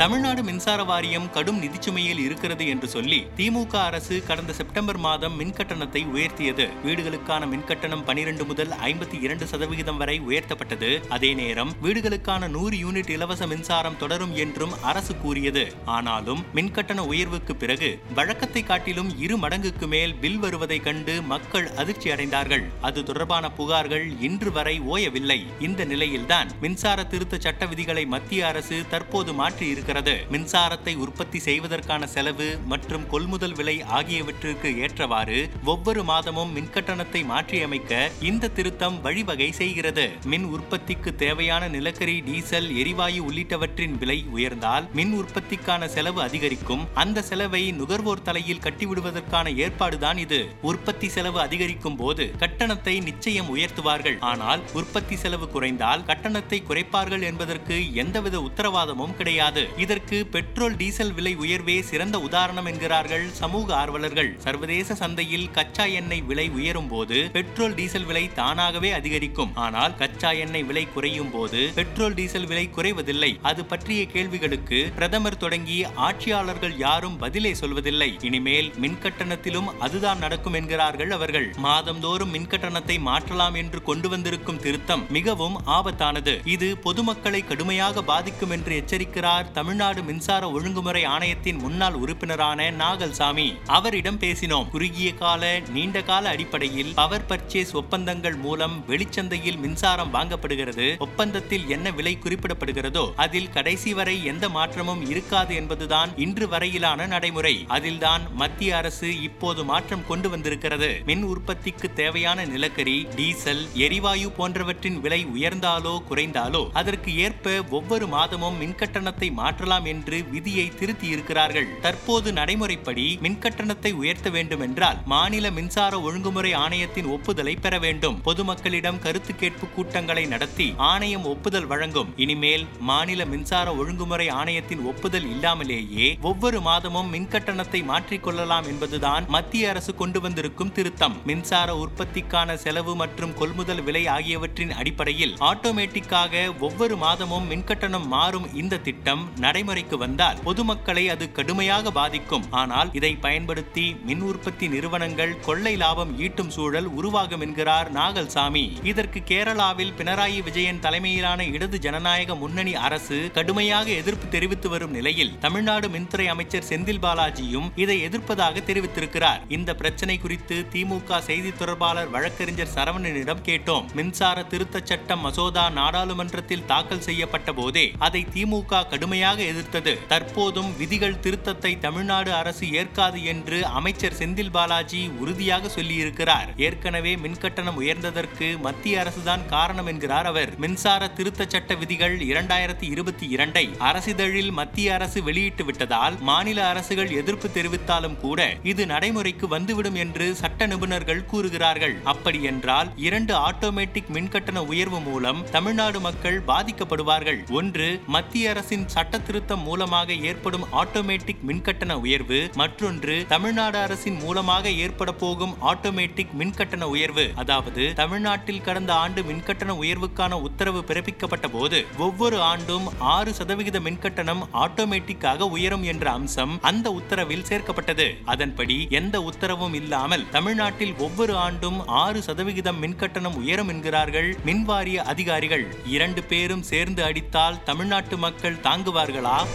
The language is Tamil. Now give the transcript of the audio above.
தமிழ்நாடு மின்சார வாரியம் கடும் நிதிச்சுமையில் இருக்கிறது என்று சொல்லி திமுக அரசு கடந்த செப்டம்பர் மாதம் மின்கட்டணத்தை உயர்த்தியது. வீடுகளுக்கான மின்கட்டணம் பனிரெண்டு முதல் ஐம்பத்தி இரண்டு சதவிகிதம் வரை உயர்த்தப்பட்டது. அதே நேரம் வீடுகளுக்கான நூறு யூனிட் இலவச மின்சாரம் தொடரும் என்றும் அரசு கூறியது. ஆனாலும் மின்கட்டண உயர்வுக்கு பிறகு வழக்கத்தை காட்டிலும் இரு மடங்குக்கு மேல் பில் வருவதை கண்டு மக்கள் அதிர்ச்சி அடைந்தார்கள். அது தொடர்பான புகார்கள் இன்று வரை ஓயவில்லை. இந்த நிலையில்தான் மின்சார திருத்த சட்ட விதிகளை மத்திய அரசு தற்போது மாற்றி இருக்கிறது மின்சாரத்தை உற்பத்தி செய்வதற்கான செலவு மற்றும் கொள்முதல் விலை ஆகியவற்றிற்கு ஏற்றவாறு ஒவ்வொரு மாதமும் மின்கட்டணத்தை மாற்றியமைக்க இந்த திருத்தம் வழிவகை செய்கிறது. மின் உற்பத்திக்கு தேவையான நிலக்கரி டீசல் எரிவாயு உள்ளிட்டவற்றின் விலை உயர்ந்தால் மின் உற்பத்திக்கான செலவு அதிகரிக்கும். அந்த செலவை நுகர்வோர் தலையில் கட்டிவிடுவதற்கான ஏற்பாடுதான் இது. உற்பத்தி செலவு அதிகரிக்கும் போது கட்டணத்தை நிச்சயம் உயர்த்துவார்கள். ஆனால் உற்பத்தி செலவு குறைந்தால் கட்டணத்தை குறைப்பார்கள் என்பதற்கு எந்தவித உத்தரவாதமும் கிடையாது. இதற்கு பெட்ரோல் டீசல் விலை உயர்வே சிறந்த உதாரணம் என்கிறார்கள் சமூக ஆர்வலர்கள். சர்வதேச சந்தையில் கச்சா எண்ணெய் விலை உயரும் போது பெட்ரோல் டீசல் விலை தானாகவே அதிகரிக்கும். ஆனால் கச்சா எண்ணெய் விலை குறையும் போது பெட்ரோல் டீசல் விலை குறைவதில்லை. அது பற்றிய கேள்விகளுக்கு பிரதமர் தொடங்கி ஆட்சியாளர்கள் யாரும் பதிலே சொல்வதில்லை. இனிமேல் மின் கட்டணத்திலும் அதுதான் நடக்கும் என்கிறார்கள் அவர்கள். மாதந்தோறும் மின் கட்டணத்தை மாற்றலாம் என்று கொண்டு வந்திருக்கும் திருத்தம் மிகவும் ஆபத்தானது. இது பொதுமக்களை கடுமையாக பாதிக்கும் என்று எச்சரிக்கிறார் தமிழ்நாடு மின்சார ஒழுங்குமுறை ஆணையத்தின் முன்னாள் உறுப்பினரான நாகல்சாமி. அவரிடம் பேசினோம். குறுகிய கால நீண்ட கால அடிப்படையில் பவர் பர்ச்சேஸ் ஒப்பந்தங்கள் மூலம் வெளிச்சந்தையில் மின்சாரம் வாங்கப்படுகிறது. ஒப்பந்தத்தில் என்ன விலை குறிப்பிடப்படுகிறதோ அதில் கடைசி வரை எந்த மாற்றமும் இருக்காது என்பதுதான் இன்று வரையிலான நடைமுறை. அதில்தான் மத்திய அரசு இப்போது மாற்றம் கொண்டு வந்திருக்கிறது. மின் உற்பத்திக்கு தேவையான நிலக்கரி டீசல் எரிவாயு போன்றவற்றின் விலை உயர்ந்தாலோ குறைந்தாலோ அதற்கு ஏற்ப ஒவ்வொரு மாதமும் மின்கட்டணத்தை மாற்றலாம் என்று விதியை திருத்தி இருக்கிறார்கள் தற்போது நடைமுறைப்படி மின்கட்டணத்தை உயர்த்த வேண்டும் என்றால் மாநில மின்சார ஒழுங்குமுறை ஆணையத்தின் ஒப்புதலை பெற வேண்டும். பொதுமக்களிடம் கருத்து கேட்பு கூட்டங்களை நடத்தி ஆணையம் ஒப்புதல் வழங்கும். இனிமேல் மாநில மின்சார ஒழுங்குமுறை ஆணையத்தின் ஒப்புதல் இல்லாமலேயே ஒவ்வொரு மாதமும் மின்கட்டணத்தை மாற்றிக்கொள்ளலாம் என்பதுதான் மத்திய அரசு கொண்டு வந்திருக்கும் திருத்தம். மின்சார உற்பத்திக்கான செலவு மற்றும் கொள்முதல் விலை ஆகியவற்றின் அடிப்படையில் ஆட்டோமேட்டிக்காக ஒவ்வொரு மாதமும் மின்கட்டணம் மாறும் இந்த திட்டம் நடைமுறைக்கு வந்தால் பொதுமக்களை அது கடுமையாக பாதிக்கும். ஆனால் இதை பயன்படுத்தி மின் உற்பத்தி நிறுவனங்கள் கொள்ளை லாபம் ஈட்டும் சூழல் உருவாகும் என்கிறார் நாகல்சாமி. இதற்கு கேரளாவில் பினராயி விஜயன் தலைமையிலான இடது ஜனநாயக முன்னணி அரசு கடுமையாக எதிர்ப்பு தெரிவித்து வரும் நிலையில் தமிழ்நாடு மின்துறை அமைச்சர் செந்தில் பாலாஜியும் இதை எதிர்ப்பதாக தெரிவித்திருக்கிறார். இந்த பிரச்சனை குறித்து திமுக செய்தி தொடர்பாளர் வழக்கறிஞர் சரவணனிடம் கேட்டோம். மின்சார திருத்தச் சட்டம் மசோதா நாடாளுமன்றத்தில் தாக்கல் செய்யப்பட்ட போதே அதை திமுக கடுமையாக எதிர்த்தது. தற்போதும் விதிகள் திருத்தத்தை தமிழ்நாடு அரசு ஏற்காது என்று அமைச்சர் செந்தில் பாலாஜி உறுதியாக சொல்லியிருக்கிறார். ஏற்கனவே மின்கட்டணம் உயர்ந்ததற்கு மத்திய அரசுதான் காரணம் என்கிறார் அவர். மின்சார திருத்த சட்ட விதிகள் இரண்டாயிரத்தி இருபத்தி இரண்டை அரசிதழில் மத்திய அரசு வெளியிட்டு விட்டதால் மாநில அரசுகள் எதிர்ப்பு தெரிவித்தாலும் கூட இது நடைமுறைக்கு வந்துவிடும் என்று சட்ட நிபுணர்கள் கூறுகிறார்கள். அப்படி என்றால் இரண்டு ஆட்டோமேட்டிக் மின்கட்டண உயர்வு மூலம் தமிழ்நாடு மக்கள் பாதிக்கப்படுவார்கள். ஒன்று மத்திய அரசின் சட்ட திருத்தம் மூலமாக ஏற்படும் ஆட்டோமேட்டிக் மின்கட்டண உயர்வு மற்றொன்று தமிழ்நாடு அரசின் மூலமாக ஏற்பட போகும் ஆட்டோமேட்டிக் மின்கட்டண உயர்வு. அதாவது தமிழ்நாட்டில் கடந்த ஆண்டு மின்கட்டண உயர்வுக்கான உத்தரவு பிறப்பிக்கப்பட்ட போது ஒவ்வொரு ஆண்டும் ஆறு சதவிகித மின்கட்டணம் ஆட்டோமேட்டிக்காக உயரும் என்ற அம்சம் அந்த உத்தரவில் சேர்க்கப்பட்டது. அதன்படி எந்த உத்தரவும் இல்லாமல் தமிழ்நாட்டில் ஒவ்வொரு ஆண்டும் ஆறு சதவிகிதம் மின்கட்டணம் உயரும் என்கிறார்கள் மின்வாரிய அதிகாரிகள். இரண்டு பேரும் சேர்ந்து அடித்தால் தமிழ்நாட்டு மக்கள் தாங்குவார்கள். 这个狼